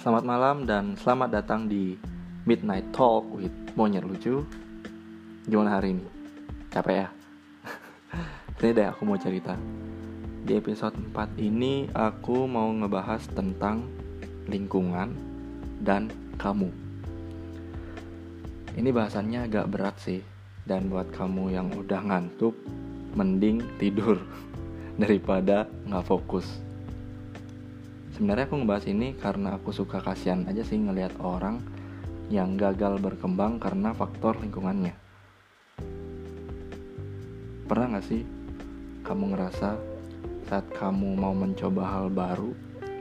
Selamat malam dan selamat datang di Midnight Talk with Monyet Lucu. Gimana hari ini? Capek ya? ini deh aku mau cerita. Di episode 4 ini aku mau ngebahas tentang lingkungan dan kamu. Ini bahasannya agak berat sih. Dan buat kamu yang udah ngantuk Mending tidur Daripada nggak fokus sebenarnya aku ngebahas ini karena aku suka kasihan aja sih ngelihat orang yang gagal berkembang karena faktor lingkungannya. Pernah gak sih kamu ngerasa saat kamu mau mencoba hal baru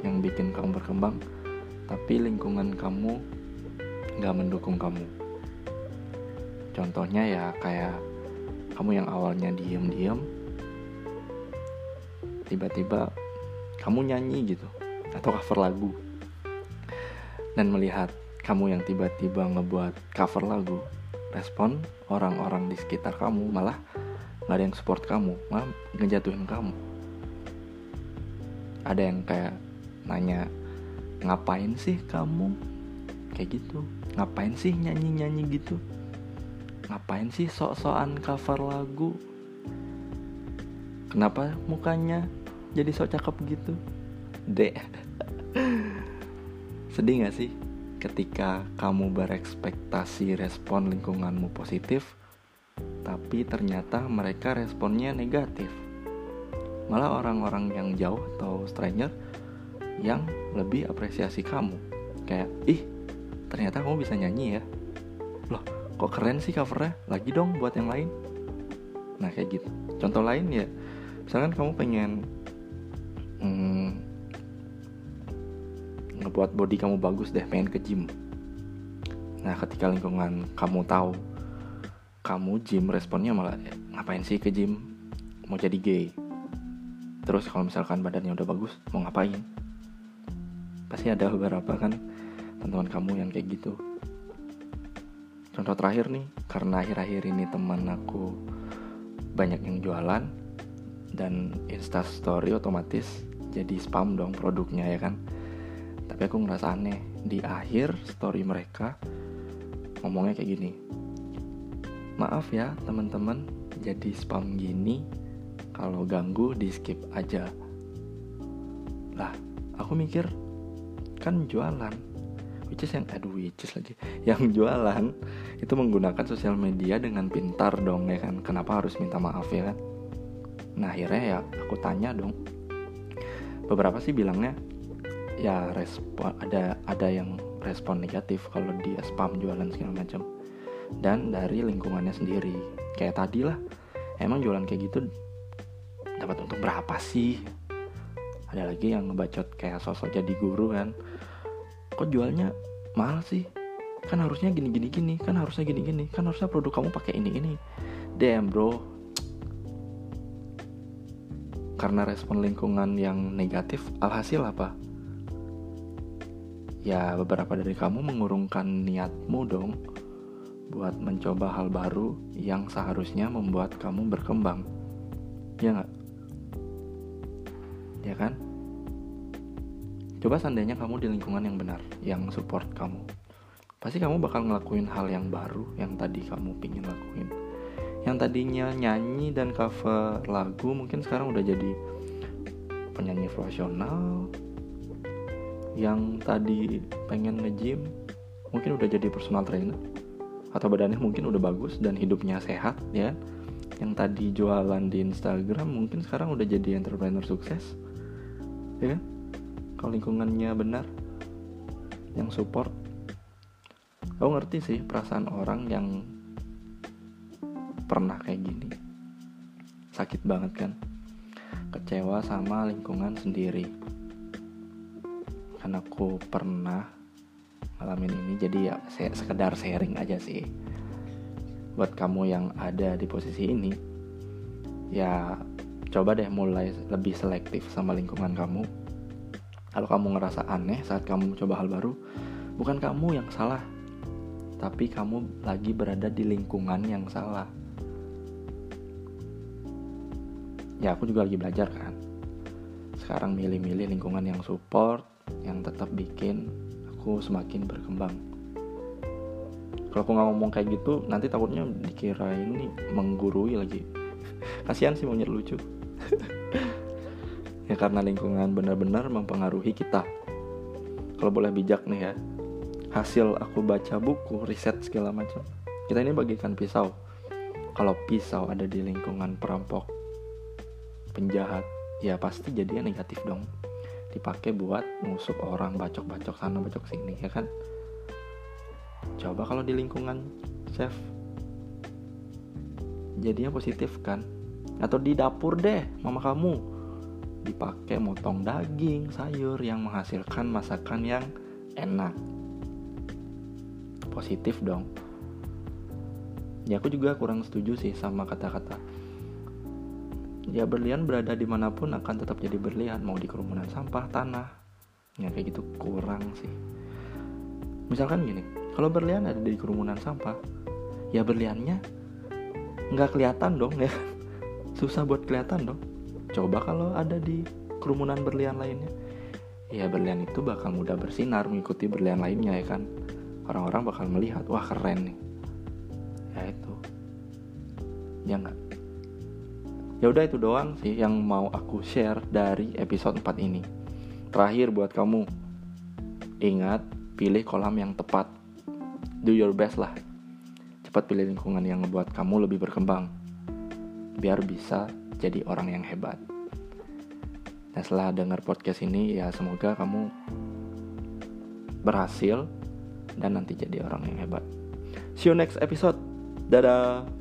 yang bikin kamu berkembang tapi lingkungan kamu gak mendukung kamu? Contohnya ya kayak kamu yang awalnya diem-diem tiba-tiba kamu nyanyi gitu atau cover lagu. Dan melihat kamu yang tiba-tiba ngebuat cover lagu respon orang-orang di sekitar kamu malah nggak ada yang support kamu malah ngejatuhin kamu. Ada yang kayak nanya ngapain sih kamu? Kayak gitu. Ngapain sih nyanyi-nyanyi gitu? Ngapain sih sok-sokan cover lagu? Kenapa mukanya jadi sok cakep gitu dek. Sedih gak sih ketika kamu berekspektasi respon lingkunganmu positif tapi ternyata mereka responnya negatif? Malah orang-orang yang jauh atau stranger yang lebih apresiasi kamu. Kayak ih ternyata kamu bisa nyanyi ya. Loh kok keren sih covernya? Lagi dong buat yang lain. Nah kayak gitu. Contoh lain ya misalkan kamu pengen hmm, ngebuat body kamu bagus deh pengen ke gym. Nah ketika lingkungan kamu tahu kamu gym responnya malah eh, ngapain sih ke gym? Mau jadi gay. Terus kalau misalkan badannya udah bagus mau ngapain? Pasti ada beberapa kan teman-teman kamu yang kayak gitu. Contoh terakhir nih karena akhir-akhir ini teman aku banyak yang jualan dan insta story otomatis jadi spam dong produknya ya kan tapi aku ngerasa aneh. Di akhir story mereka ngomongnya kayak gini. Maaf ya teman-teman. Jadi spam gini kalau ganggu di skip aja. Lah aku mikir kan jualan. Which is yang aduh which is lagi. Yang jualan itu menggunakan sosial media dengan pintar dong ya kan? Kenapa harus minta maaf ya kan? Nah akhirnya ya aku tanya dong. Beberapa sih bilangnya ya respon ada ada yang respon negatif kalau dia spam jualan segala macam. Dan dari lingkungannya sendiri. Kayak tadi lah emang jualan kayak gitu dapat untung berapa sih? Ada lagi yang ngebacot kayak sosok jadi guru kan. Kok jualnya mahal sih? Kan harusnya gini gini. Gini kan harusnya gini gini kan harusnya produk kamu pakai ini ini damn bro. Karena respon lingkungan yang negatif alhasil apa ya beberapa dari kamu mengurungkan niatmu dong buat mencoba hal baru yang seharusnya membuat kamu berkembang. Ya nggak? Ya kan? Coba seandainya kamu di lingkungan yang benar, yang support kamu. Pasti kamu bakal ngelakuin hal yang baru yang tadi kamu pingin lakuin. Yang tadinya nyanyi dan cover lagu mungkin sekarang udah jadi penyanyi profesional, yang tadi pengen nge-gym mungkin udah jadi personal trainer. Atau badannya mungkin udah bagus dan hidupnya sehat ya. Yang tadi jualan di Instagram mungkin sekarang udah jadi entrepreneur sukses ya. Kalau lingkungannya benar yang support. Aku ngerti sih perasaan orang yang pernah kayak gini. Sakit banget kan? Kecewa sama lingkungan sendiri karena aku pernah ngalamin ini jadi ya saya sekedar sharing aja sih. Buat kamu yang ada di posisi ini ya coba deh mulai lebih selektif sama lingkungan kamu. Kalau kamu ngerasa aneh saat kamu coba hal baru bukan kamu yang salah tapi kamu lagi berada di lingkungan yang salah. Ya aku juga lagi belajar kan. Sekarang milih-milih lingkungan yang support yang tetap bikin aku semakin berkembang. Kalau aku nggak ngomong kayak gitu nanti takutnya dikira ini menggurui lagi. Kasihan sih monyet lucu. Ya karena lingkungan benar-benar mempengaruhi kita. Kalau boleh bijak nih ya hasil aku baca buku riset segala macam kita ini bagikan pisau. Kalau pisau ada di lingkungan perampok penjahat ya pasti jadinya negatif dong dipakai buat nusuk orang bacok-bacok sana bacok sini ya kan? Coba kalau di lingkungan chef jadinya positif kan? Atau di dapur deh mama kamu. Dipakai motong daging sayur yang menghasilkan masakan yang enak. Positif dong. Ya aku juga kurang setuju sih sama kata-kata ya berlian berada di mana pun akan tetap jadi berlian. Mau di kerumunan sampah tanah. Ya kayak gitu kurang sih. Misalkan gini kalau berlian ada di kerumunan sampah ya berliannya nggak kelihatan dong ya. Susah buat kelihatan dong. Coba kalau ada di kerumunan berlian lainnya. Ya berlian itu bakal mudah bersinar mengikuti berlian lainnya ya kan? Orang-orang bakal melihat wah keren nih. Ya itu. Ya nggak ya udah itu doang sih yang mau aku share dari episode 4 ini. Terakhir buat kamu. Ingat pilih kolam yang tepat. Do your best lah. Cepat pilih lingkungan yang membuat kamu lebih berkembang. Biar bisa jadi orang yang hebat. Dan setelah dengar podcast ini ya semoga kamu berhasil dan nanti jadi orang yang hebat. See you next episode. Dadah